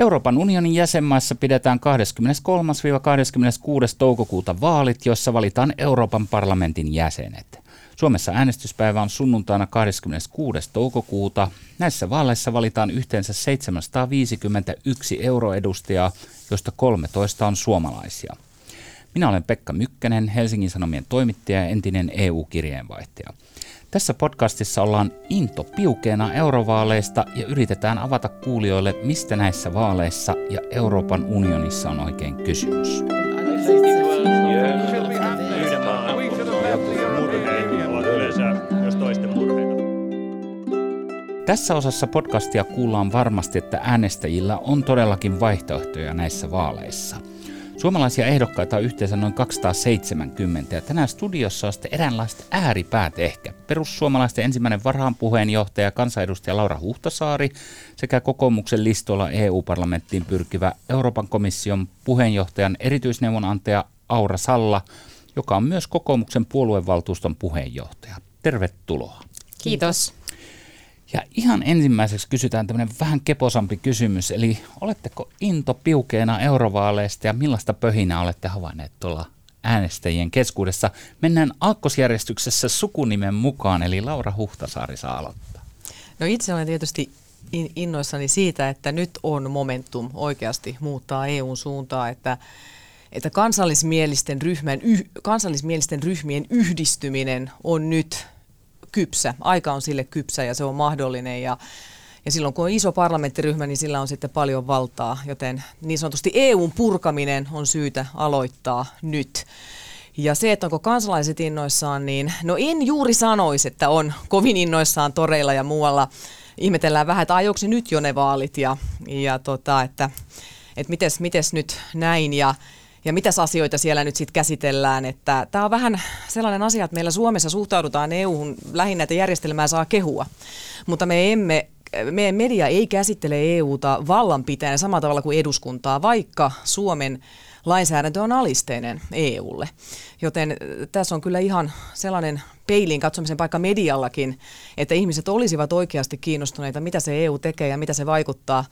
Euroopan unionin jäsenmaissa pidetään 23-26. toukokuuta vaalit, joissa valitaan Euroopan parlamentin jäsenet. Suomessa äänestyspäivä on sunnuntaina 26. toukokuuta. Näissä vaaleissa valitaan yhteensä 751 euroedustajaa, joista 13 on suomalaisia. Minä olen Pekka Mykkänen, Helsingin Sanomien toimittaja ja entinen EU-kirjeenvaihtaja. Tässä podcastissa ollaan into piukeena eurovaaleista ja yritetään avata kuulijoille, mistä näissä vaaleissa ja Euroopan unionissa on oikein kysymys. Tässä osassa podcastia kuullaan varmasti, että äänestäjillä on todellakin vaihtoehtoja näissä vaaleissa – Suomalaisia ehdokkaita on yhteensä noin 270 ja tänään studiossa on sitten eräänlaiset ääripäät ehkä. Perussuomalaisten ensimmäinen varhaan puheenjohtaja kansanedustaja Laura Huhtasaari sekä kokoomuksen listoilla EU-parlamenttiin pyrkivä Euroopan komission puheenjohtajan erityisneuvonantaja Aura Salla, joka on myös kokoomuksen puoluevaltuuston puheenjohtaja. Tervetuloa. Kiitos. Ja ihan ensimmäiseksi kysytään tämmöinen vähän keposampi kysymys, eli oletteko into piukeena eurovaaleista ja millaista pöhinää olette havainneet tuolla äänestäjien keskuudessa? Mennään aakkosjärjestyksessä sukunimen mukaan, eli Laura Huhtasaari saa aloittaa. No itse olen tietysti innoissani siitä, että nyt on momentum oikeasti muuttaa EUn suuntaa, että että kansallismielisten, ryhmän, yh, kansallismielisten ryhmien yhdistyminen on nyt kypsä. Aika on sille kypsä ja se on mahdollinen ja ja silloin kun on iso parlamenttiryhmä, niin sillä on sitten paljon valtaa, joten niin sanotusti EUn purkaminen on syytä aloittaa nyt. Ja se, että onko kansalaiset innoissaan, niin no en juuri sanoisi, että on kovin innoissaan toreilla ja muualla. Ihmetellään vähän, että ajoksi nyt jo ne vaalit ja, ja tota, että, että mites, mites nyt näin. Ja, ja mitäs asioita siellä nyt sitten käsitellään. Että tämä on vähän sellainen asia, että meillä Suomessa suhtaudutaan EU-hun lähinnä, että järjestelmää saa kehua, mutta me emme meidän media ei käsittele EUta vallanpitäjänä samalla tavalla kuin eduskuntaa, vaikka Suomen lainsäädäntö on alisteinen EUlle. Joten tässä on kyllä ihan sellainen peiliin katsomisen paikka mediallakin, että ihmiset olisivat oikeasti kiinnostuneita, mitä se EU tekee ja mitä se vaikuttaa,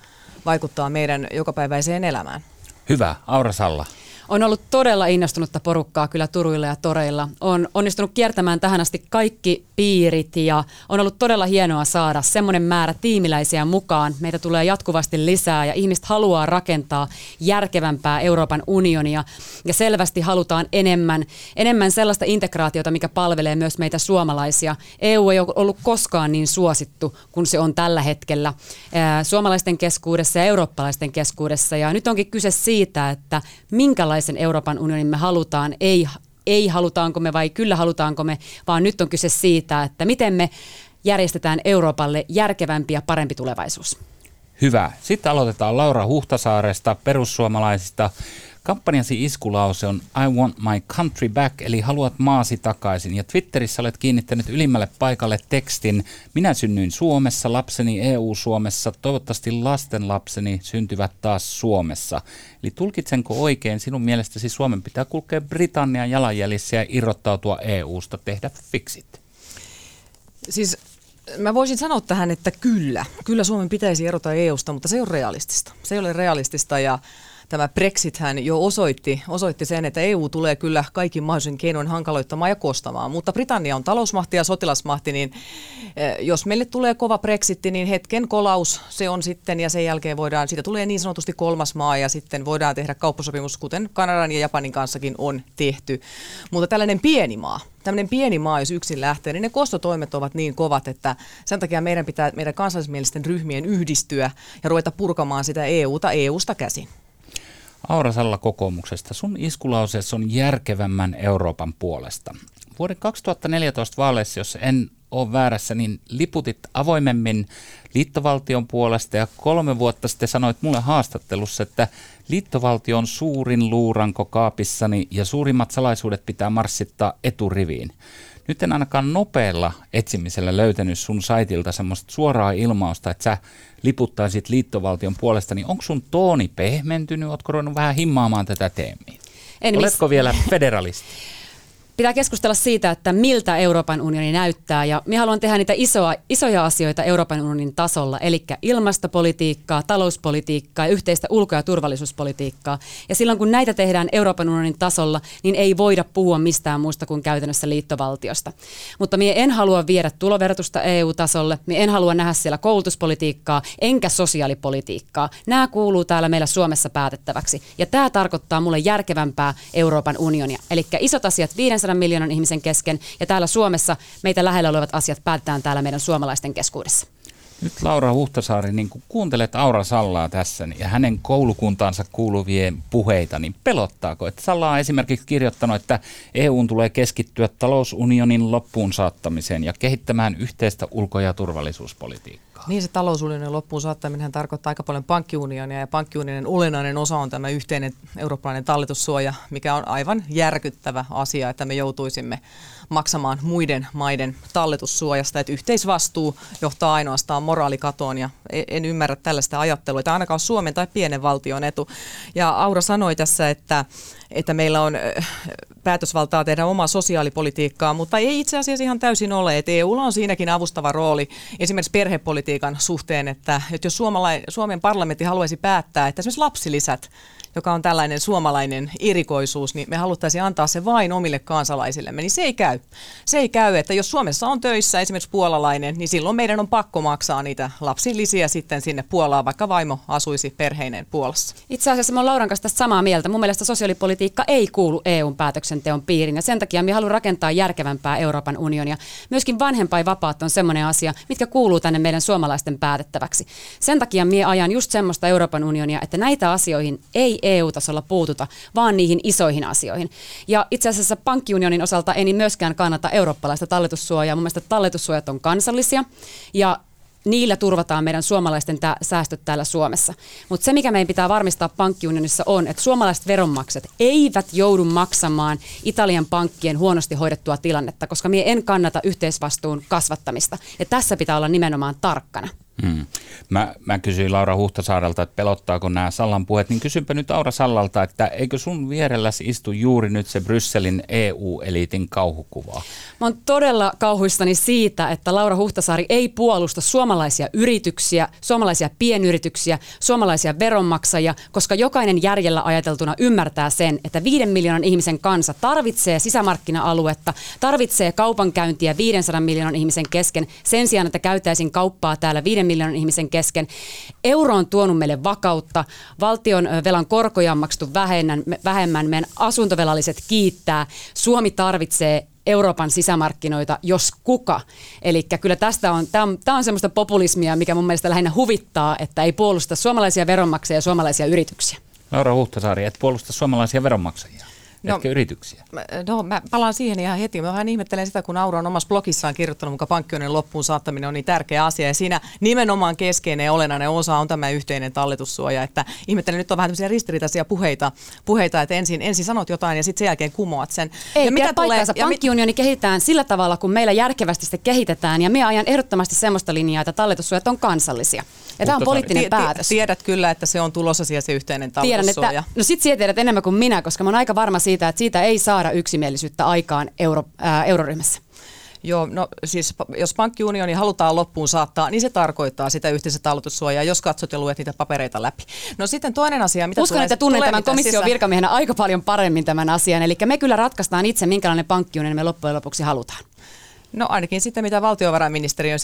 vaikuttaa meidän jokapäiväiseen elämään. Hyvä. Aura Salla. On ollut todella innostunutta porukkaa kyllä Turuilla ja Toreilla. On onnistunut kiertämään tähän asti kaikki piirit ja on ollut todella hienoa saada semmoinen määrä tiimiläisiä mukaan. Meitä tulee jatkuvasti lisää ja ihmiset haluaa rakentaa järkevämpää Euroopan unionia ja selvästi halutaan enemmän, enemmän sellaista integraatiota, mikä palvelee myös meitä suomalaisia. EU ei ole ollut koskaan niin suosittu kuin se on tällä hetkellä suomalaisten keskuudessa ja eurooppalaisten keskuudessa ja nyt onkin kyse siitä, että minkälaisia minkälaisen Euroopan unionin me halutaan, ei, ei halutaanko me vai kyllä halutaanko me, vaan nyt on kyse siitä, että miten me järjestetään Euroopalle järkevämpi ja parempi tulevaisuus. Hyvä. Sitten aloitetaan Laura Huhtasaaresta, perussuomalaisista. Kampanjasi iskulause on I want my country back, eli haluat maasi takaisin. Ja Twitterissä olet kiinnittänyt ylimmälle paikalle tekstin Minä synnyin Suomessa, lapseni EU-Suomessa, toivottavasti lasten lapseni syntyvät taas Suomessa. Eli tulkitsenko oikein, sinun mielestäsi Suomen pitää kulkea Britannian jalanjäljissä ja irrottautua EU-sta, tehdä fixit? Siis Mä voisin sanoa tähän, että kyllä. Kyllä Suomen pitäisi erota EUsta, mutta se ole realistista. Se ei ole realistista ja tämä Brexit hän jo osoitti, osoitti sen, että EU tulee kyllä kaikin mahdollisen keinoin hankaloittamaan ja kostamaan. Mutta Britannia on talousmahti ja sotilasmahti, niin eh, jos meille tulee kova Brexit, niin hetken kolaus se on sitten ja sen jälkeen voidaan, siitä tulee niin sanotusti kolmas maa ja sitten voidaan tehdä kauppasopimus, kuten Kanadan ja Japanin kanssakin on tehty. Mutta tällainen pieni maa, tämmöinen pieni maa, jos yksin lähtee, niin ne kostotoimet ovat niin kovat, että sen takia meidän pitää meidän kansallismielisten ryhmien yhdistyä ja ruveta purkamaan sitä EUta EUsta käsin. Aurasalla kokoomuksesta. Sun iskulauseessa on järkevämmän Euroopan puolesta. Vuoden 2014 vaaleissa, jos en ole väärässä, niin liputit avoimemmin liittovaltion puolesta ja kolme vuotta sitten sanoit mulle haastattelussa, että liittovaltio on suurin luuranko kaapissani ja suurimmat salaisuudet pitää marssittaa eturiviin. Nyt en ainakaan nopealla etsimisellä löytänyt sun saitilta semmoista suoraa ilmausta, että sä liputtaisit liittovaltion puolesta, niin onko sun tooni pehmentynyt? Oletko ruvennut vähän himmaamaan tätä teemiä? En Oletko miss... vielä federalisti? pitää keskustella siitä, että miltä Euroopan unioni näyttää ja minä haluan tehdä niitä isoa, isoja asioita Euroopan unionin tasolla, eli ilmastopolitiikkaa, talouspolitiikkaa ja yhteistä ulko- ja turvallisuuspolitiikkaa. Ja silloin kun näitä tehdään Euroopan unionin tasolla, niin ei voida puhua mistään muusta kuin käytännössä liittovaltiosta. Mutta minä en halua viedä tuloverotusta EU-tasolle, minä en halua nähdä siellä koulutuspolitiikkaa, enkä sosiaalipolitiikkaa. Nämä kuuluu täällä meillä Suomessa päätettäväksi. Ja tämä tarkoittaa mulle järkevämpää Euroopan unionia. Eli isot asiat 500 miljoonan ihmisen kesken ja täällä Suomessa meitä lähellä olevat asiat päätetään täällä meidän suomalaisten keskuudessa. Nyt Laura Huhtasaari, niin kun kuuntelet Aura Sallaa tässä niin- ja hänen koulukuntaansa kuuluvien puheita, niin pelottaako? Että Salla on esimerkiksi kirjoittanut, että EUn tulee keskittyä talousunionin loppuun saattamiseen ja kehittämään yhteistä ulko- ja turvallisuuspolitiikkaa. Niin se talousunionin loppuun saattaminen tarkoittaa aika paljon pankkiunionia ja pankkiunionin olennainen osa on tämä yhteinen eurooppalainen talletussuoja, mikä on aivan järkyttävä asia, että me joutuisimme maksamaan muiden maiden talletussuojasta, että yhteisvastuu johtaa ainoastaan moraalikatoon ja e- en ymmärrä tällaista ajattelua, että ainakaan Suomen tai pienen valtion etu. Ja Aura sanoi tässä, että, että meillä on päätösvaltaa tehdä omaa sosiaalipolitiikkaa, mutta ei itse asiassa ihan täysin ole. Että EUlla on siinäkin avustava rooli esimerkiksi perhepolitiikan suhteen, että, että jos Suomen parlamentti haluaisi päättää, että esimerkiksi lapsilisät joka on tällainen suomalainen erikoisuus, niin me haluttaisiin antaa se vain omille kansalaisillemme, niin se ei käy. Se ei käy, että jos Suomessa on töissä esimerkiksi puolalainen, niin silloin meidän on pakko maksaa niitä lapsilisiä sitten sinne Puolaan, vaikka vaimo asuisi perheineen Puolassa. Itse asiassa mä olen Lauran kanssa tästä samaa mieltä. Mun mielestä sosiaalipolitiikka ei kuulu EUn päätöksenteon piiriin ja sen takia me haluamme rakentaa järkevämpää Euroopan unionia. Myöskin vanhempainvapaat on semmoinen asia, mitkä kuuluu tänne meidän suomalaisten päätettäväksi. Sen takia mie ajan just semmoista Euroopan unionia, että näitä asioihin ei EU-tasolla puututa, vaan niihin isoihin asioihin. Ja itse asiassa pankkiunionin osalta ei myöskään kannata eurooppalaista talletussuojaa. Mun mielestä talletussuojat on kansallisia ja niillä turvataan meidän suomalaisten tää, säästöt täällä Suomessa. Mutta se, mikä meidän pitää varmistaa pankkiunionissa on, että suomalaiset veronmaksajat eivät joudu maksamaan Italian pankkien huonosti hoidettua tilannetta, koska me en kannata yhteisvastuun kasvattamista. Ja tässä pitää olla nimenomaan tarkkana. Hmm. Mä, mä kysyin Laura Huhtasaarelta, että pelottaako nämä Sallan puheet, niin kysynpä nyt Aura Sallalta, että eikö sun vierelläsi istu juuri nyt se Brysselin EU-eliitin kauhukuva? Mä oon todella kauhuistani siitä, että Laura Huhtasaari ei puolusta suomalaisia yrityksiä, suomalaisia pienyrityksiä, suomalaisia veronmaksajia, koska jokainen järjellä ajateltuna ymmärtää sen, että viiden miljoonan ihmisen kansa tarvitsee sisämarkkina-aluetta, tarvitsee kaupankäyntiä 500 miljoonan ihmisen kesken sen sijaan, että käytäisiin kauppaa täällä viiden miljoonan ihmisen kesken. Euro on tuonut meille vakautta, valtion velan korkoja on maksettu vähemmän, vähemmän, meidän asuntovelalliset kiittää, Suomi tarvitsee Euroopan sisämarkkinoita, jos kuka. Eli kyllä tästä on, tämä on, on semmoista populismia, mikä mun mielestä lähinnä huvittaa, että ei puolusta suomalaisia veronmaksajia ja suomalaisia yrityksiä. Laura Huhtasaari, et puolusta suomalaisia veronmaksajia. No, Etkä yrityksiä? No mä palaan siihen ihan heti. Mä vähän ihmettelen sitä, kun Aura on omassa blogissaan kirjoittanut, mukaan pankkioiden loppuun saattaminen on niin tärkeä asia. Ja siinä nimenomaan keskeinen ja olennainen osa on tämä yhteinen talletussuoja. Että ihmettelen, nyt on vähän tämmöisiä ristiriitaisia puheita, puheita että ensin, ensin sanot jotain ja sitten sen jälkeen kumoat sen. Ei, ja mitä tulee, ja pankkiunioni kehitetään sillä tavalla, kun meillä järkevästi se kehitetään. Ja me ajan ehdottomasti semmoista linjaa, että talletussuojat on kansallisia. Ja tämä on poliittinen t- päätös. Tiedät kyllä, että se on tulossa se yhteinen talletussuoja. Tiedän, että, no sit tiedät enemmän kuin minä, koska mä oon aika varma siitä, että siitä ei saada yksimielisyyttä aikaan euro, ää, euroryhmässä. Joo, no siis jos pankkiunioni halutaan loppuun saattaa, niin se tarkoittaa sitä yhteistä talletussuojaa, jos katsot ja luet niitä papereita läpi. No sitten toinen asia, mitä Uskon, tulee, että tunnen tämän komission sisään. virkamiehenä aika paljon paremmin tämän asian. Eli me kyllä ratkaistaan itse, minkälainen pankkiunioni me loppujen lopuksi halutaan. No ainakin sitten, mitä valtiovarainministeriön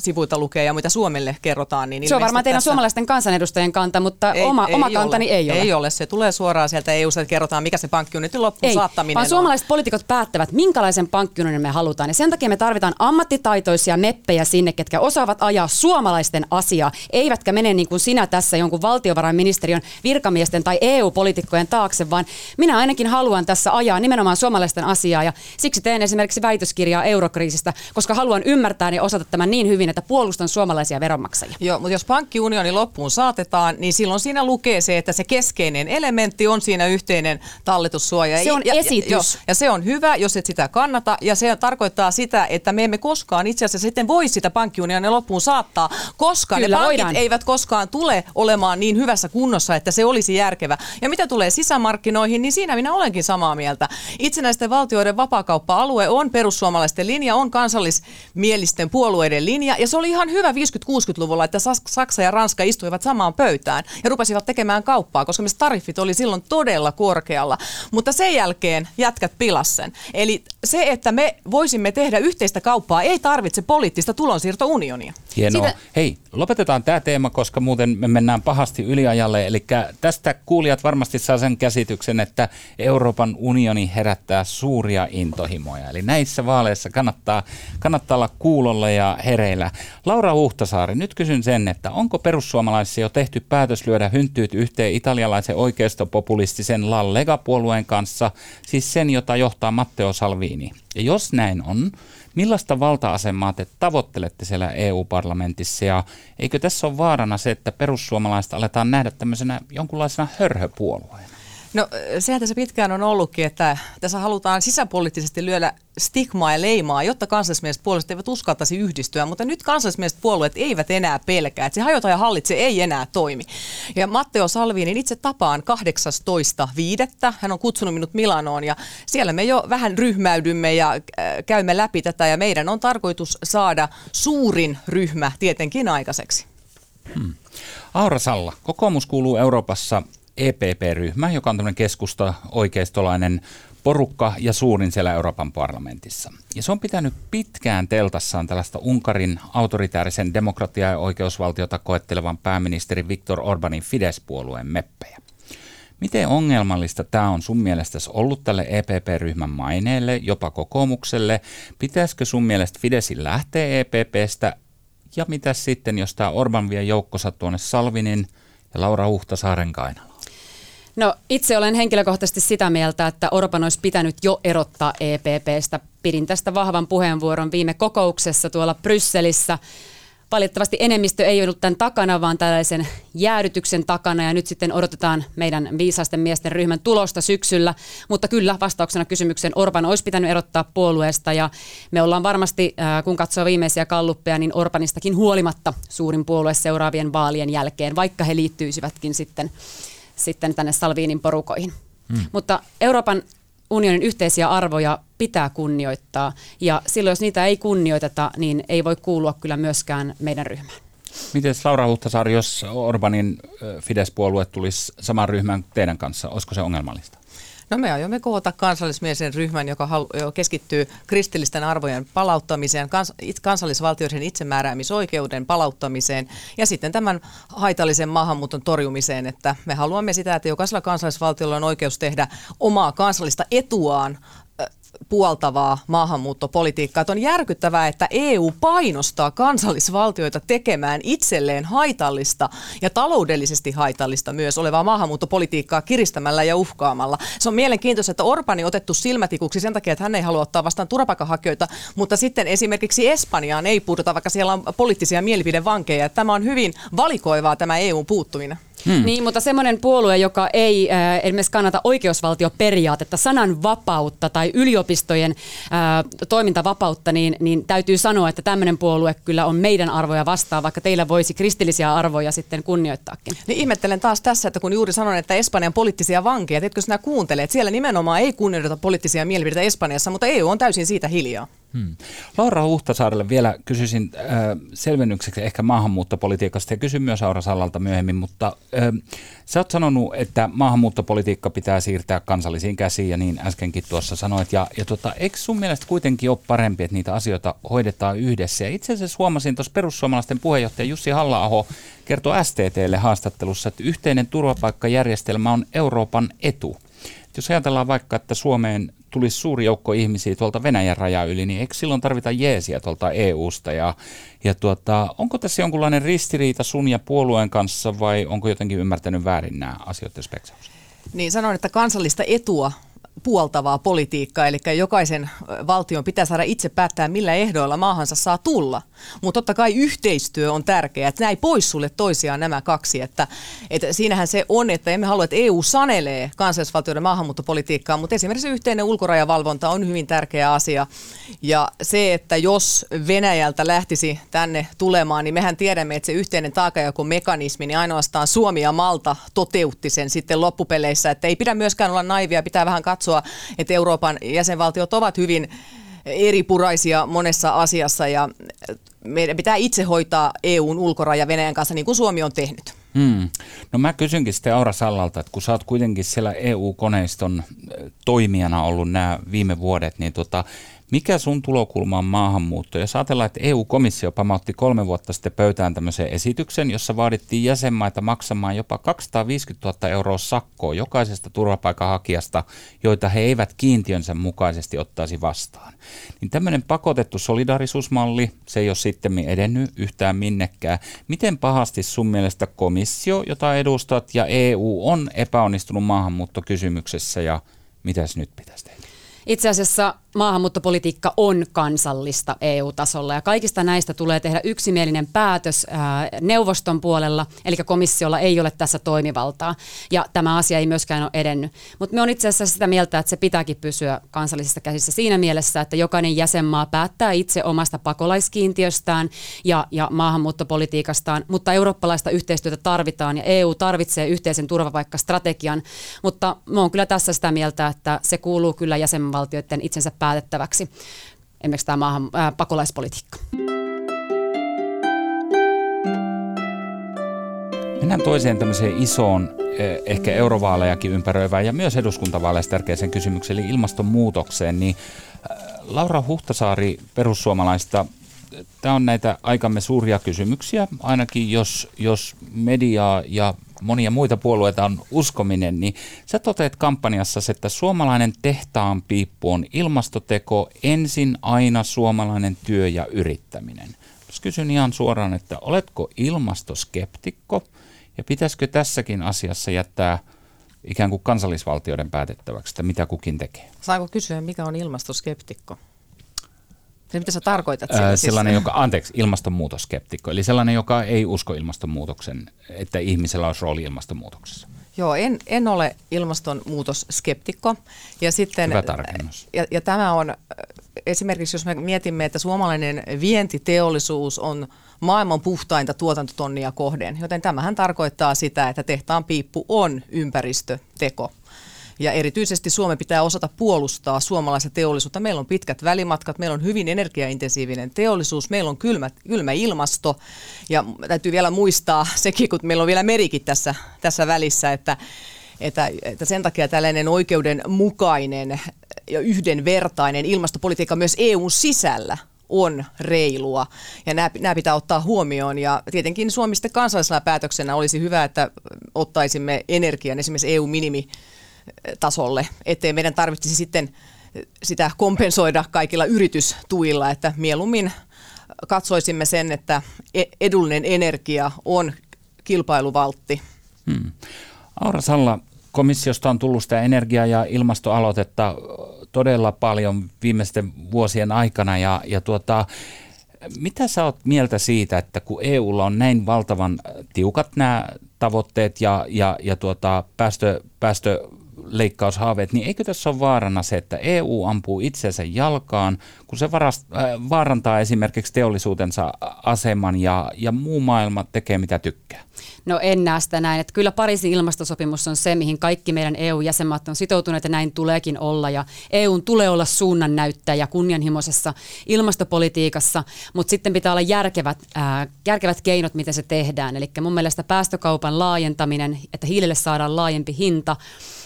sivuilta lukee ja mitä Suomelle kerrotaan. Niin se on varmaan teidän tässä... suomalaisten kansanedustajien kanta, mutta ei, oma, ei oma kantani ole. ei ole. Ei ole, se tulee suoraan sieltä eu että kerrotaan, mikä se pankkiunionin loppuun ei, saattaminen vaan on. suomalaiset poliitikot päättävät, minkälaisen pankkiunionin me halutaan. Ja sen takia me tarvitaan ammattitaitoisia meppejä sinne, ketkä osaavat ajaa suomalaisten asiaa, eivätkä mene niin kuin sinä tässä jonkun valtiovarainministeriön virkamiesten tai EU-poliitikkojen taakse, vaan minä ainakin haluan tässä ajaa nimenomaan suomalaisten asiaa ja siksi teen esimerkiksi väitöskirjaa Eurokriisiin eurokriisistä, koska haluan ymmärtää ja osata tämän niin hyvin, että puolustan suomalaisia veronmaksajia. Joo, mutta jos pankkiunioni loppuun saatetaan, niin silloin siinä lukee se, että se keskeinen elementti on siinä yhteinen talletussuoja. Se on ja, esitys. Ja, ja, ja se on hyvä, jos et sitä kannata, ja se tarkoittaa sitä, että me emme koskaan itse asiassa sitten voi sitä pankkiunionia loppuun saattaa, koska Kyllä, ne pankit voidaan. eivät koskaan tule olemaan niin hyvässä kunnossa, että se olisi järkevä. Ja mitä tulee sisämarkkinoihin, niin siinä minä olenkin samaa mieltä. Itsenäisten valtioiden vapaakauppa-alue on perussuomalaisten linja, on kansallismielisten puolueiden linja, ja se oli ihan hyvä 50-60-luvulla, että Saksa ja Ranska istuivat samaan pöytään ja rupesivat tekemään kauppaa, koska myös tariffit oli silloin todella korkealla. Mutta sen jälkeen jätkät pilassen. Eli se, että me voisimme tehdä yhteistä kauppaa, ei tarvitse poliittista tulonsiirtounionia. Hienoa. Sitä... Hei, lopetetaan tämä teema, koska muuten me mennään pahasti yliajalle. Eli tästä kuulijat varmasti saa sen käsityksen, että Euroopan unioni herättää suuria intohimoja. Eli näissä vaaleissa kannattaa, kannattaa olla kuulolla ja hereillä. Laura Huhtasaari, nyt kysyn sen, että onko perussuomalaisissa jo tehty päätös lyödä hynttyyt yhteen italialaisen oikeistopopulistisen La Lega-puolueen kanssa, siis sen, jota johtaa Matteo Salvini? Ja jos näin on, Millaista valta-asemaa te tavoittelette siellä EU-parlamentissa ja eikö tässä ole vaarana se, että perussuomalaiset aletaan nähdä tämmöisenä jonkunlaisena hörhöpuolueena? No sehän tässä pitkään on ollutkin, että tässä halutaan sisäpoliittisesti lyödä stigmaa ja leimaa, jotta kansallismieliset puolueet eivät uskaltaisi yhdistyä, mutta nyt kansallismieliset puolueet eivät enää pelkää, että se hajota ja hallitse ei enää toimi. Ja Matteo Salvinin itse tapaan 18.5. Hän on kutsunut minut Milanoon ja siellä me jo vähän ryhmäydymme ja äh, käymme läpi tätä ja meidän on tarkoitus saada suurin ryhmä tietenkin aikaiseksi. Hmm. Aura Salla, kokoomus kuuluu Euroopassa EPP-ryhmä, joka on tämmöinen keskusta oikeistolainen porukka ja suurin siellä Euroopan parlamentissa. Ja se on pitänyt pitkään teltassaan tällaista Unkarin autoritäärisen demokratia- ja oikeusvaltiota koettelevan pääministeri Viktor Orbanin Fidesz-puolueen meppejä. Miten ongelmallista tämä on sun mielestäsi ollut tälle EPP-ryhmän maineelle, jopa kokoomukselle? Pitäisikö sun mielestä Fidesin lähteä EPPstä? Ja mitä sitten, jos tämä Orban vie joukkonsa tuonne Salvinin ja Laura Huhtasaaren kainalla? No itse olen henkilökohtaisesti sitä mieltä, että Orban olisi pitänyt jo erottaa EPPstä. Pidin tästä vahvan puheenvuoron viime kokouksessa tuolla Brysselissä. Valitettavasti enemmistö ei ollut tämän takana, vaan tällaisen jäädytyksen takana ja nyt sitten odotetaan meidän viisasten miesten ryhmän tulosta syksyllä. Mutta kyllä vastauksena kysymykseen Orban olisi pitänyt erottaa puolueesta ja me ollaan varmasti, äh, kun katsoo viimeisiä kalluppeja, niin Orbanistakin huolimatta suurin puolue seuraavien vaalien jälkeen, vaikka he liittyisivätkin sitten sitten tänne Salviinin porukoihin. Hmm. Mutta Euroopan unionin yhteisiä arvoja pitää kunnioittaa ja silloin jos niitä ei kunnioiteta, niin ei voi kuulua kyllä myöskään meidän ryhmään. Miten Laura Huhtasaari, jos Orbanin Fidesz-puolue tulisi saman ryhmän teidän kanssa, olisiko se ongelmallista? No me aiomme koota kansallismielisen ryhmän, joka keskittyy kristillisten arvojen palauttamiseen, kans- kansallisvaltioiden itsemääräämisoikeuden palauttamiseen ja sitten tämän haitallisen maahanmuuton torjumiseen, että me haluamme sitä, että jokaisella kansallisvaltiolla on oikeus tehdä omaa kansallista etuaan puoltavaa maahanmuuttopolitiikkaa. Että on järkyttävää, että EU painostaa kansallisvaltioita tekemään itselleen haitallista ja taloudellisesti haitallista myös olevaa maahanmuuttopolitiikkaa kiristämällä ja uhkaamalla. Se on mielenkiintoista, että Orbani otettu silmätikuksi sen takia, että hän ei halua ottaa vastaan turvapaikanhakijoita, mutta sitten esimerkiksi Espanjaan ei puututa, vaikka siellä on poliittisia mielipidevankeja. Tämä on hyvin valikoivaa tämä EU puuttuminen. Hmm. Niin, mutta semmoinen puolue, joka ei äh, esimerkiksi kannata oikeusvaltioperiaatetta, sananvapautta tai yliopistojen äh, toimintavapautta, niin, niin täytyy sanoa, että tämmöinen puolue kyllä on meidän arvoja vastaan, vaikka teillä voisi kristillisiä arvoja sitten kunnioittaakin. Niin ihmettelen taas tässä, että kun juuri sanon, että Espanjan poliittisia vankeja, etkö sinä kuuntelet, että siellä nimenomaan ei kunnioiteta poliittisia mielipiteitä Espanjassa, mutta EU on täysin siitä hiljaa. Hmm. Laura Huhtasaarelle vielä kysyisin äh, selvennykseksi ehkä maahanmuuttopolitiikasta ja kysyn myös Aura Sallalta myöhemmin, mutta äh, sä oot sanonut, että maahanmuuttopolitiikka pitää siirtää kansallisiin käsiin ja niin äskenkin tuossa sanoit. Ja, ja tota, eikö sun mielestä kuitenkin ole parempi, että niitä asioita hoidetaan yhdessä? Ja itse asiassa huomasin tuossa perussuomalaisten puheenjohtaja Jussi halla kertoi STTlle haastattelussa, että yhteinen turvapaikkajärjestelmä on Euroopan etu. Jos ajatellaan vaikka, että Suomeen tulisi suuri joukko ihmisiä tuolta Venäjän raja yli, niin eikö silloin tarvita jeesiä tuolta EUsta? Ja, ja tuota, onko tässä jonkunlainen ristiriita sun ja puolueen kanssa vai onko jotenkin ymmärtänyt väärin nämä asioiden speksaus? Niin sanon, että kansallista etua puoltavaa politiikkaa, eli jokaisen valtion pitää saada itse päättää, millä ehdoilla maahansa saa tulla. Mutta totta kai yhteistyö on tärkeää, että näin pois sulle toisiaan nämä kaksi. Että, että siinähän se on, että emme halua, että EU sanelee kansallisvaltioiden maahanmuuttopolitiikkaa, mutta esimerkiksi yhteinen ulkorajavalvonta on hyvin tärkeä asia. Ja se, että jos Venäjältä lähtisi tänne tulemaan, niin mehän tiedämme, että se yhteinen taakajakomekanismi, niin ainoastaan Suomi ja Malta toteutti sen sitten loppupeleissä. Että ei pidä myöskään olla naivia, pitää vähän katsoa, että Euroopan jäsenvaltiot ovat hyvin eripuraisia monessa asiassa ja meidän pitää itse hoitaa EUn ulkoraja Venäjän kanssa niin kuin Suomi on tehnyt. Hmm. No mä kysynkin sitten Aura Sallalta, että kun sä oot kuitenkin siellä EU-koneiston toimijana ollut nämä viime vuodet, niin tota, mikä sun tulokulma on maahanmuutto? Ja ajatellaan, että EU-komissio pamautti kolme vuotta sitten pöytään tämmöisen esityksen, jossa vaadittiin jäsenmaita maksamaan jopa 250 000 euroa sakkoa jokaisesta turvapaikanhakijasta, joita he eivät kiintiönsä mukaisesti ottaisi vastaan. Niin tämmöinen pakotettu solidarisuusmalli, se ei ole sitten edennyt yhtään minnekään. Miten pahasti sun mielestä komissio, jota edustat, ja EU on epäonnistunut maahanmuuttokysymyksessä ja mitäs nyt pitäisi tehdä? Itse asiassa maahanmuuttopolitiikka on kansallista EU-tasolla ja kaikista näistä tulee tehdä yksimielinen päätös ää, neuvoston puolella, eli komissiolla ei ole tässä toimivaltaa. Ja tämä asia ei myöskään ole edennyt. Mutta me on itse asiassa sitä mieltä, että se pitääkin pysyä kansallisissa käsissä siinä mielessä, että jokainen jäsenmaa päättää itse omasta pakolaiskiintiöstään ja, ja maahanmuuttopolitiikastaan, mutta eurooppalaista yhteistyötä tarvitaan ja EU tarvitsee yhteisen turvapaikkastrategian, mutta me on kyllä tässä sitä mieltä, että se kuuluu kyllä jäsenvaltioiden itsensä päätettäväksi, esimerkiksi tämä maahan, ää, pakolaispolitiikka. Mennään toiseen tämmöiseen isoon, ehkä eurovaalejakin ympäröivään ja myös eduskuntavaaleissa tärkeäseen kysymykseen, eli ilmastonmuutokseen. Niin Laura Huhtasaari perussuomalaista, tämä on näitä aikamme suuria kysymyksiä, ainakin jos, jos mediaa ja monia muita puolueita on uskominen, niin sä toteat kampanjassa, että suomalainen tehtaan piippu on ilmastoteko, ensin aina suomalainen työ ja yrittäminen. Jos kysyn ihan suoraan, että oletko ilmastoskeptikko ja pitäisikö tässäkin asiassa jättää ikään kuin kansallisvaltioiden päätettäväksi, että mitä kukin tekee? Saanko kysyä, mikä on ilmastoskeptikko? Se, mitä sä tarkoitat sillä? Siis? Sellainen, joka, anteeksi, ilmastonmuutoskeptikko. Eli sellainen, joka ei usko ilmastonmuutoksen, että ihmisellä olisi rooli ilmastonmuutoksessa. Joo, en, en ole ilmastonmuutosskeptikko. Ja, sitten, Hyvä tarkennus. Ja, ja tämä on esimerkiksi, jos me mietimme, että suomalainen vientiteollisuus on maailman puhtainta tuotantotonnia kohden, joten tämähän tarkoittaa sitä, että tehtaan piippu on ympäristöteko. Ja erityisesti Suomen pitää osata puolustaa suomalaista teollisuutta. Meillä on pitkät välimatkat, meillä on hyvin energiaintensiivinen teollisuus, meillä on kylmä, kylmä ilmasto. Ja täytyy vielä muistaa sekin, kun meillä on vielä merikin tässä, tässä välissä, että, että, että sen takia tällainen oikeudenmukainen ja yhdenvertainen ilmastopolitiikka myös EUn sisällä on reilua ja nämä, nämä pitää ottaa huomioon ja tietenkin Suomi sitten kansallisella päätöksenä olisi hyvä, että ottaisimme energian esimerkiksi EU-minimi tasolle, ettei meidän tarvitsisi sitten sitä kompensoida kaikilla yritystuilla, että mieluummin katsoisimme sen, että e- edullinen energia on kilpailuvaltti. Hmm. Aura Salla, komissiosta on tullut sitä energia- ja ilmastoaloitetta todella paljon viimeisten vuosien aikana ja, ja tuota, mitä sä oot mieltä siitä, että kun EUlla on näin valtavan tiukat nämä tavoitteet ja, ja, ja tuota, päästö, päästö leikkaushaaveet, niin eikö tässä ole vaarana se, että EU ampuu itsensä jalkaan, kun se varast, äh, vaarantaa esimerkiksi teollisuutensa aseman ja, ja muu maailma tekee mitä tykkää? No en näe sitä näin. Että kyllä Pariisin ilmastosopimus on se, mihin kaikki meidän EU-jäsenmaat on sitoutuneet ja näin tuleekin olla. Ja EUn tulee olla suunnannäyttäjä kunnianhimoisessa ilmastopolitiikassa, mutta sitten pitää olla järkevät, ää, järkevät keinot, miten se tehdään. Eli mun mielestä päästökaupan laajentaminen, että hiilelle saadaan laajempi hinta,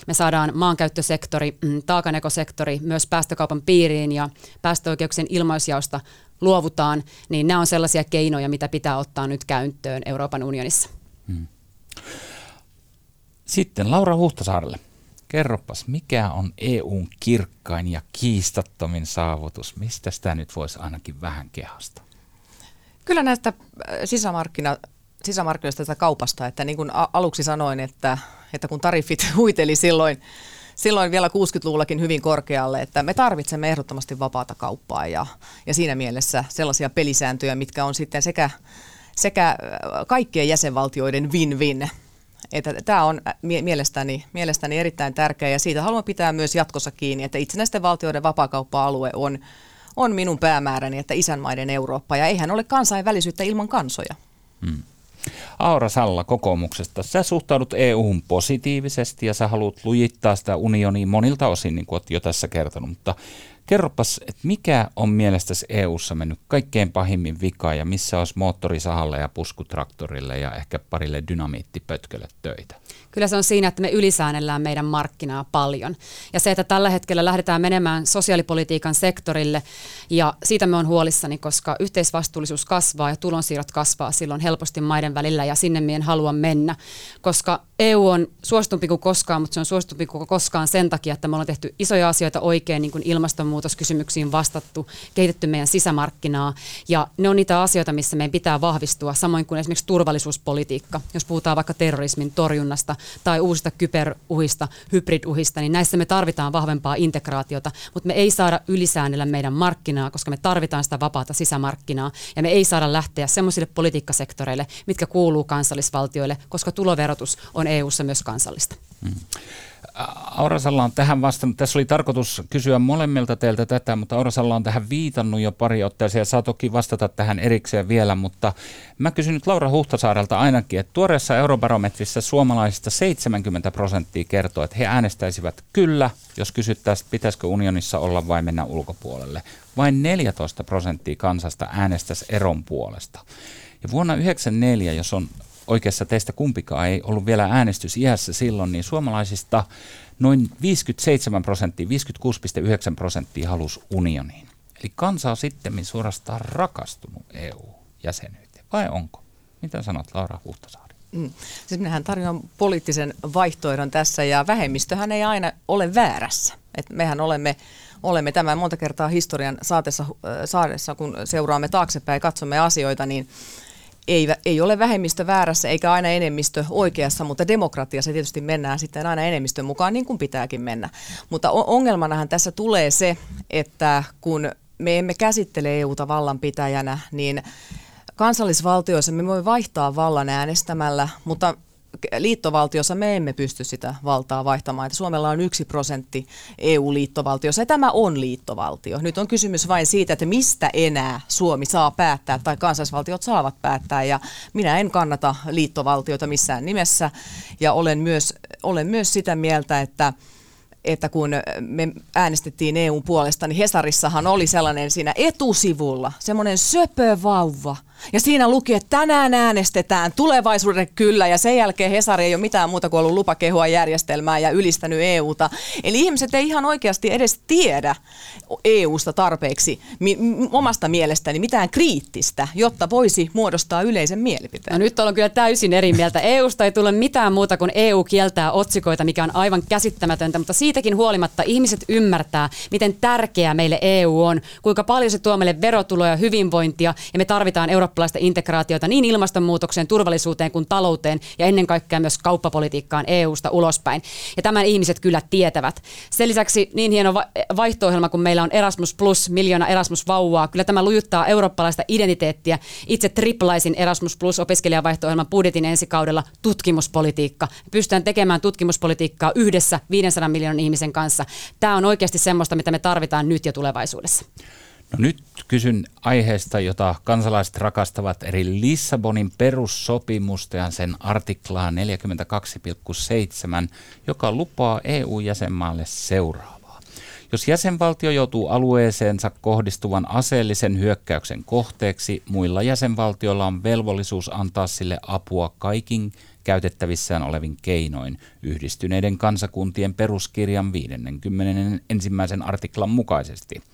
me saadaan maankäyttösektori, mm, taakanekosektori myös päästökaupan piiriin ja päästöoikeuksien ilmaisjaosta luovutaan, niin nämä on sellaisia keinoja, mitä pitää ottaa nyt käyttöön Euroopan unionissa. Hmm. Sitten Laura Huhtasaarelle. Kerropas, mikä on EUn kirkkain ja kiistattomin saavutus? Mistä sitä nyt voisi ainakin vähän kehasta? Kyllä näistä äh, sisämarkkina, sisämarkkinoista tätä kaupasta, että niin kuin aluksi sanoin, että, että kun tariffit huiteli silloin silloin vielä 60-luvullakin hyvin korkealle, että me tarvitsemme ehdottomasti vapaata kauppaa ja, ja siinä mielessä sellaisia pelisääntöjä, mitkä on sitten sekä, sekä kaikkien jäsenvaltioiden win-win. Että tämä on mielestäni, mielestäni erittäin tärkeä ja siitä haluan pitää myös jatkossa kiinni, että itsenäisten valtioiden vapaakauppa-alue on, on minun päämääräni, että isänmaiden Eurooppa ja eihän ole kansainvälisyyttä ilman kansoja. Hmm. Aura Salla kokoomuksesta. Sä suhtaudut EU-hun positiivisesti ja sä haluat lujittaa sitä unioniin monilta osin, niin kuin olet jo tässä kertonut, mutta kerropas, että mikä on mielestäsi EU-ssa mennyt kaikkein pahimmin vika ja missä olisi moottorisahalle ja puskutraktorille ja ehkä parille dynamiittipötkölle töitä? Kyllä se on siinä, että me ylisäännellään meidän markkinaa paljon. Ja se, että tällä hetkellä lähdetään menemään sosiaalipolitiikan sektorille, ja siitä me on huolissani, koska yhteisvastuullisuus kasvaa ja tulonsiirrot kasvaa silloin helposti maiden välillä, ja sinne meidän halua mennä. Koska EU on suositumpi kuin koskaan, mutta se on suositumpi kuin koskaan sen takia, että me ollaan tehty isoja asioita oikein, niin kuin ilmastonmuutoskysymyksiin vastattu, kehitetty meidän sisämarkkinaa, ja ne on niitä asioita, missä meidän pitää vahvistua, samoin kuin esimerkiksi turvallisuuspolitiikka, jos puhutaan vaikka terrorismin torjunnasta, tai uusista kyberuhista, hybriduhista, niin näissä me tarvitaan vahvempaa integraatiota, mutta me ei saada ylisäännellä meidän markkinaa, koska me tarvitaan sitä vapaata sisämarkkinaa, ja me ei saada lähteä semmoisille politiikkasektoreille, mitkä kuuluu kansallisvaltioille, koska tuloverotus on EU-ssa myös kansallista. Hmm. Aurasalla on tähän vastannut. Tässä oli tarkoitus kysyä molemmilta teiltä tätä, mutta Aurasalla on tähän viitannut jo pari otteeseen ja saa toki vastata tähän erikseen vielä, mutta mä kysyn nyt Laura Huhtasaarelta ainakin, että tuoreessa eurobarometrissä suomalaisista 70 prosenttia kertoo, että he äänestäisivät kyllä, jos kysyttäisiin, pitäisikö unionissa olla vai mennä ulkopuolelle. Vain 14 prosenttia kansasta äänestäisi eron puolesta. Ja vuonna 1994, jos on oikeassa teistä kumpikaan ei ollut vielä äänestysiässä silloin, niin suomalaisista noin 57 prosenttia, 56,9 prosenttia halusi unioniin. Eli kansa on sitten suorastaan rakastunut EU-jäsenyyteen. Vai onko? Mitä sanot Laura Huhtasaari? Mm. Siis minähän tarjoan poliittisen vaihtoehdon tässä ja vähemmistöhän ei aina ole väärässä. Et mehän olemme, olemme tämän monta kertaa historian saatessa, saadessa, kun seuraamme taaksepäin ja katsomme asioita, niin ei, ei ole vähemmistö väärässä eikä aina enemmistö oikeassa, mutta demokratiassa tietysti mennään sitten aina enemmistön mukaan niin kuin pitääkin mennä. Mutta ongelmanahan tässä tulee se, että kun me emme käsittele EUta vallanpitäjänä, niin kansallisvaltioissa me voi vaihtaa vallan äänestämällä, mutta liittovaltiossa me emme pysty sitä valtaa vaihtamaan. Että Suomella on yksi prosentti EU-liittovaltiossa ja tämä on liittovaltio. Nyt on kysymys vain siitä, että mistä enää Suomi saa päättää tai kansallisvaltiot saavat päättää ja minä en kannata liittovaltiota missään nimessä ja olen myös, olen myös sitä mieltä, että että kun me äänestettiin EUn puolesta, niin Hesarissahan oli sellainen siinä etusivulla, semmoinen söpövauva – ja siinä luki, että tänään äänestetään tulevaisuuden kyllä ja sen jälkeen Hesari ei ole mitään muuta kuin ollut lupa kehua järjestelmää ja ylistänyt EUta. Eli ihmiset ei ihan oikeasti edes tiedä EUsta tarpeeksi mi- omasta mielestäni mitään kriittistä, jotta voisi muodostaa yleisen mielipiteen. No nyt on kyllä täysin eri mieltä. EUsta ei tule mitään muuta kuin EU kieltää otsikoita, mikä on aivan käsittämätöntä, mutta siitäkin huolimatta ihmiset ymmärtää, miten tärkeää meille EU on, kuinka paljon se tuo meille verotuloja, hyvinvointia ja me tarvitaan Euroopan eurooppalaista integraatiota niin ilmastonmuutokseen, turvallisuuteen kuin talouteen ja ennen kaikkea myös kauppapolitiikkaan EU-sta ulospäin. Ja tämän ihmiset kyllä tietävät. Sen lisäksi niin hieno vaihto-ohjelma, kun meillä on Erasmus Plus, miljoona Erasmus vauvaa, kyllä tämä lujuttaa eurooppalaista identiteettiä. Itse triplaisin Erasmus Plus opiskelijavaihto-ohjelman budjetin ensi kaudella tutkimuspolitiikka. Pystytään tekemään tutkimuspolitiikkaa yhdessä 500 miljoonan ihmisen kanssa. Tämä on oikeasti semmoista, mitä me tarvitaan nyt ja tulevaisuudessa. No nyt kysyn aiheesta, jota kansalaiset rakastavat, eri Lissabonin perussopimusta ja sen artiklaa 42,7, joka lupaa EU-jäsenmaalle seuraavaa. Jos jäsenvaltio joutuu alueeseensa kohdistuvan aseellisen hyökkäyksen kohteeksi, muilla jäsenvaltioilla on velvollisuus antaa sille apua kaikin käytettävissään olevin keinoin yhdistyneiden kansakuntien peruskirjan 51. artiklan mukaisesti –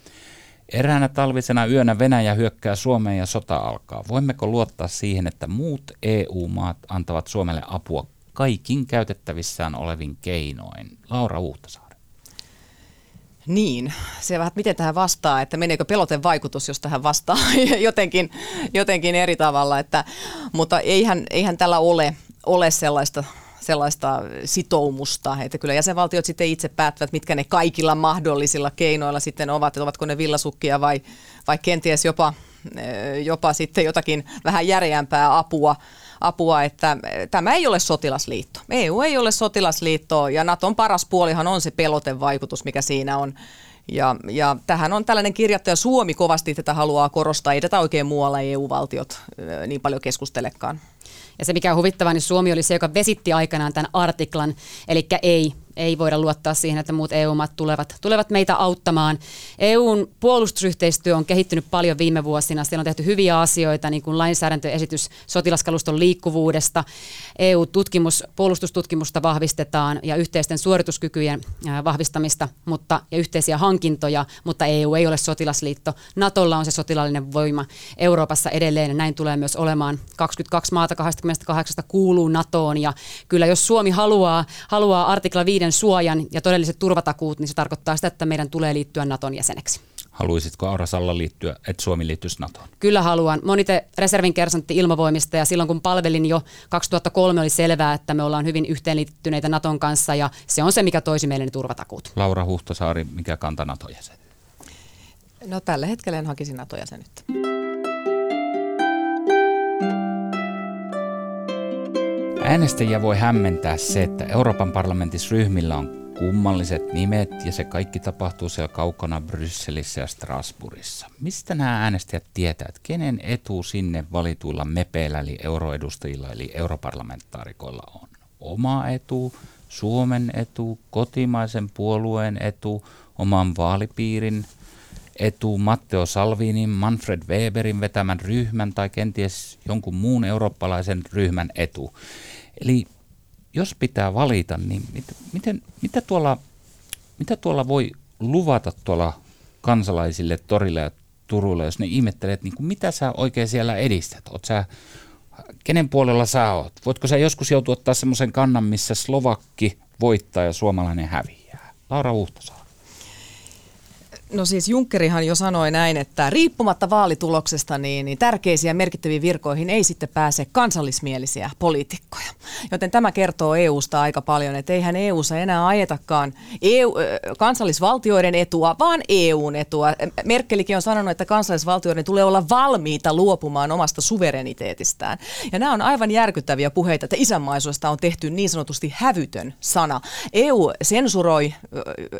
Eräänä talvisena yönä Venäjä hyökkää Suomeen ja sota alkaa. Voimmeko luottaa siihen, että muut EU-maat antavat Suomelle apua kaikin käytettävissään olevin keinoin? Laura Uutasaari. Niin, se vähän miten tähän vastaa, että meneekö pelotevaikutus, jos tähän vastaa jotenkin, jotenkin eri tavalla, että, mutta eihän, eihän tällä ole, ole sellaista sellaista sitoumusta, että kyllä jäsenvaltiot sitten itse päättävät, mitkä ne kaikilla mahdollisilla keinoilla sitten ovat, että ovatko ne villasukkia vai, vai kenties jopa, jopa sitten jotakin vähän järeämpää apua apua, että tämä ei ole sotilasliitto. EU ei ole sotilasliitto ja Naton paras puolihan on se pelotevaikutus, mikä siinä on. Ja, ja tähän on tällainen kirjattu ja Suomi kovasti tätä haluaa korostaa. Ei tätä oikein muualla EU-valtiot niin paljon keskustelekaan. Ja se mikä on huvittavaa, niin Suomi oli se, joka vesitti aikanaan tämän artiklan, eli ei ei voida luottaa siihen, että muut EU-maat tulevat, tulevat meitä auttamaan. EUn puolustusyhteistyö on kehittynyt paljon viime vuosina. Siellä on tehty hyviä asioita, niin kuin lainsäädäntöesitys sotilaskaluston liikkuvuudesta. EU-tutkimus, puolustustutkimusta vahvistetaan ja yhteisten suorituskykyjen vahvistamista mutta, ja yhteisiä hankintoja, mutta EU ei ole sotilasliitto. Natolla on se sotilaallinen voima Euroopassa edelleen ja näin tulee myös olemaan. 22 maata 28 kuuluu NATOon ja kyllä jos Suomi haluaa, haluaa artikla 5 meidän suojan ja todelliset turvatakuut, niin se tarkoittaa sitä, että meidän tulee liittyä Naton jäseneksi. Haluaisitko Aura Salla liittyä, että Suomi liittyisi NATOon? Kyllä haluan. Monite reservin kersantti ilmavoimista ja silloin kun palvelin jo 2003 oli selvää, että me ollaan hyvin yhteenliittyneitä Naton kanssa ja se on se, mikä toisi meille ne turvatakuut. Laura Huhtasaari, mikä kanta NATO-jäsen? No tällä hetkellä en hakisi NATO-jäsenyyttä. Äänestäjiä voi hämmentää se, että Euroopan parlamentissa ryhmillä on kummalliset nimet ja se kaikki tapahtuu siellä kaukana Brysselissä ja Strasbourgissa. Mistä nämä äänestäjät tietää, että kenen etu sinne valituilla mepeillä eli euroedustajilla eli europarlamentaarikoilla on? Oma etu, Suomen etu, kotimaisen puolueen etu, oman vaalipiirin etu, Matteo Salvinin, Manfred Weberin vetämän ryhmän tai kenties jonkun muun eurooppalaisen ryhmän etu. Eli jos pitää valita, niin mit, miten, mitä, tuolla, mitä tuolla voi luvata tuolla kansalaisille torille ja Turulle, jos ne ihmettelee, että niin kuin, mitä sä oikein siellä edistät? Oot sä, kenen puolella sä oot? Voitko sä joskus joutua ottaa semmoisen kannan, missä Slovakki voittaa ja suomalainen häviää? Laura Uhtasaari. No siis Junckerihan jo sanoi näin, että riippumatta vaalituloksesta niin, niin tärkeisiin ja merkittäviin virkoihin ei sitten pääse kansallismielisiä poliitikkoja. Joten tämä kertoo EUsta aika paljon, että eihän EUssa enää ajetakaan EU, kansallisvaltioiden etua, vaan EUn etua. Merkelikin on sanonut, että kansallisvaltioiden tulee olla valmiita luopumaan omasta suvereniteetistään. Ja nämä on aivan järkyttäviä puheita, että isänmaisuudesta on tehty niin sanotusti hävytön sana. EU sensuroi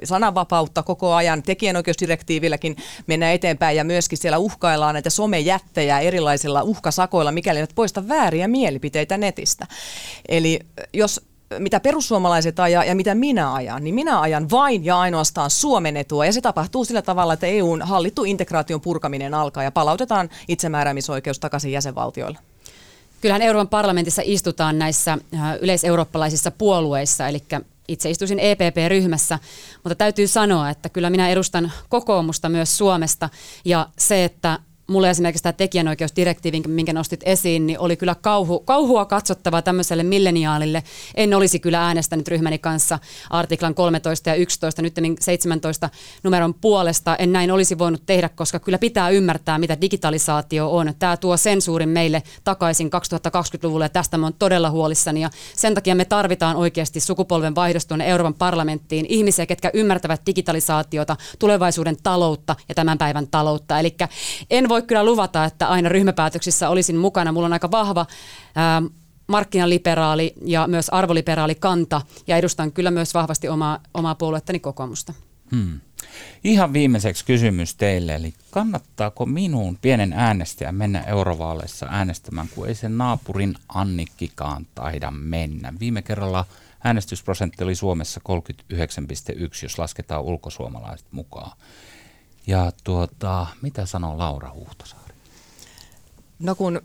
sananvapautta koko ajan, tekijänoikeus rikosdirektiivilläkin mennään eteenpäin ja myöskin siellä uhkaillaan näitä somejättejä erilaisilla uhkasakoilla, mikäli ne poista vääriä mielipiteitä netistä. Eli jos mitä perussuomalaiset ajaa ja mitä minä ajan, niin minä ajan vain ja ainoastaan Suomen etua. Ja se tapahtuu sillä tavalla, että EUn hallittu integraation purkaminen alkaa ja palautetaan itsemääräämisoikeus takaisin jäsenvaltioille. Kyllähän Euroopan parlamentissa istutaan näissä yleiseurooppalaisissa puolueissa, eli itse istuisin EPP-ryhmässä, mutta täytyy sanoa, että kyllä minä edustan kokoomusta myös Suomesta. Ja se, että mulle esimerkiksi tämä tekijänoikeusdirektiivi, minkä nostit esiin, niin oli kyllä kauhu, kauhua katsottava tämmöiselle milleniaalille. En olisi kyllä äänestänyt ryhmäni kanssa artiklan 13 ja 11, nyt 17 numeron puolesta. En näin olisi voinut tehdä, koska kyllä pitää ymmärtää, mitä digitalisaatio on. Tämä tuo sensuurin meille takaisin 2020-luvulle ja tästä mä oon todella huolissani. Ja sen takia me tarvitaan oikeasti sukupolven vaihdos tuonne Euroopan parlamenttiin. Ihmisiä, ketkä ymmärtävät digitalisaatiota, tulevaisuuden taloutta ja tämän päivän taloutta. Eli en voi voi kyllä luvata, että aina ryhmäpäätöksissä olisin mukana. Mulla on aika vahva ää, markkinaliberaali ja myös arvoliberaali kanta ja edustan kyllä myös vahvasti omaa, omaa puoluettani kokoomusta. Hmm. Ihan viimeiseksi kysymys teille, eli kannattaako minun pienen äänestäjän mennä eurovaaleissa äänestämään, kun ei sen naapurin Annikkikaan taida mennä? Viime kerralla äänestysprosentti oli Suomessa 39,1, jos lasketaan ulkosuomalaiset mukaan. Ja tuota, mitä sanoo Laura Huhtasaari? No kun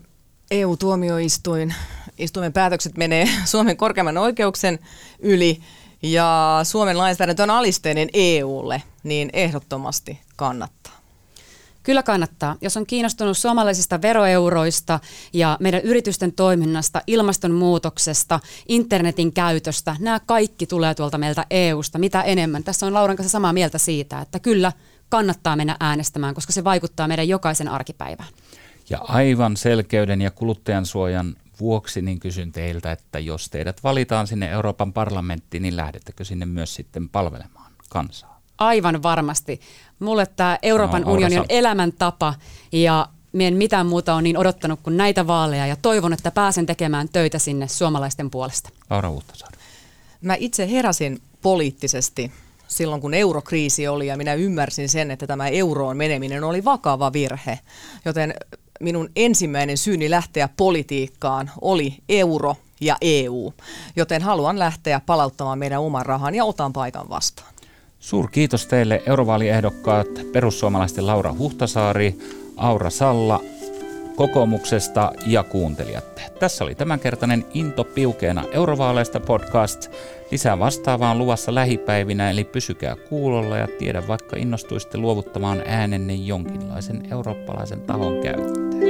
EU-tuomioistuin istuimen päätökset menee Suomen korkeimman oikeuksen yli ja Suomen lainsäädäntö on alisteinen EUlle, niin ehdottomasti kannattaa. Kyllä kannattaa. Jos on kiinnostunut suomalaisista veroeuroista ja meidän yritysten toiminnasta, ilmastonmuutoksesta, internetin käytöstä, nämä kaikki tulee tuolta meiltä EUsta. Mitä enemmän? Tässä on Lauran kanssa samaa mieltä siitä, että kyllä – kannattaa mennä äänestämään, koska se vaikuttaa meidän jokaisen arkipäivään. Ja aivan selkeyden ja kuluttajan suojan vuoksi niin kysyn teiltä, että jos teidät valitaan sinne Euroopan parlamenttiin, niin lähdettekö sinne myös sitten palvelemaan kansaa? Aivan varmasti. Mulle tämä Euroopan no, unioni on elämäntapa ja Mien mitään muuta on niin odottanut kuin näitä vaaleja ja toivon, että pääsen tekemään töitä sinne suomalaisten puolesta. Laura Uttasaari. Mä itse heräsin poliittisesti silloin, kun eurokriisi oli ja minä ymmärsin sen, että tämä euroon meneminen oli vakava virhe. Joten minun ensimmäinen syyni lähteä politiikkaan oli euro ja EU, joten haluan lähteä palauttamaan meidän oman rahan ja otan paikan vastaan. Suur kiitos teille eurovaaliehdokkaat perussuomalaisten Laura Huhtasaari, Aura Salla kokoomuksesta ja kuuntelijat. Tässä oli tämänkertainen Into Piukeena Eurovaaleista podcast. Lisää vastaavaa on luvassa lähipäivinä, eli pysykää kuulolla ja tiedä vaikka innostuisitte luovuttamaan äänenne jonkinlaisen eurooppalaisen tahon käyttöön.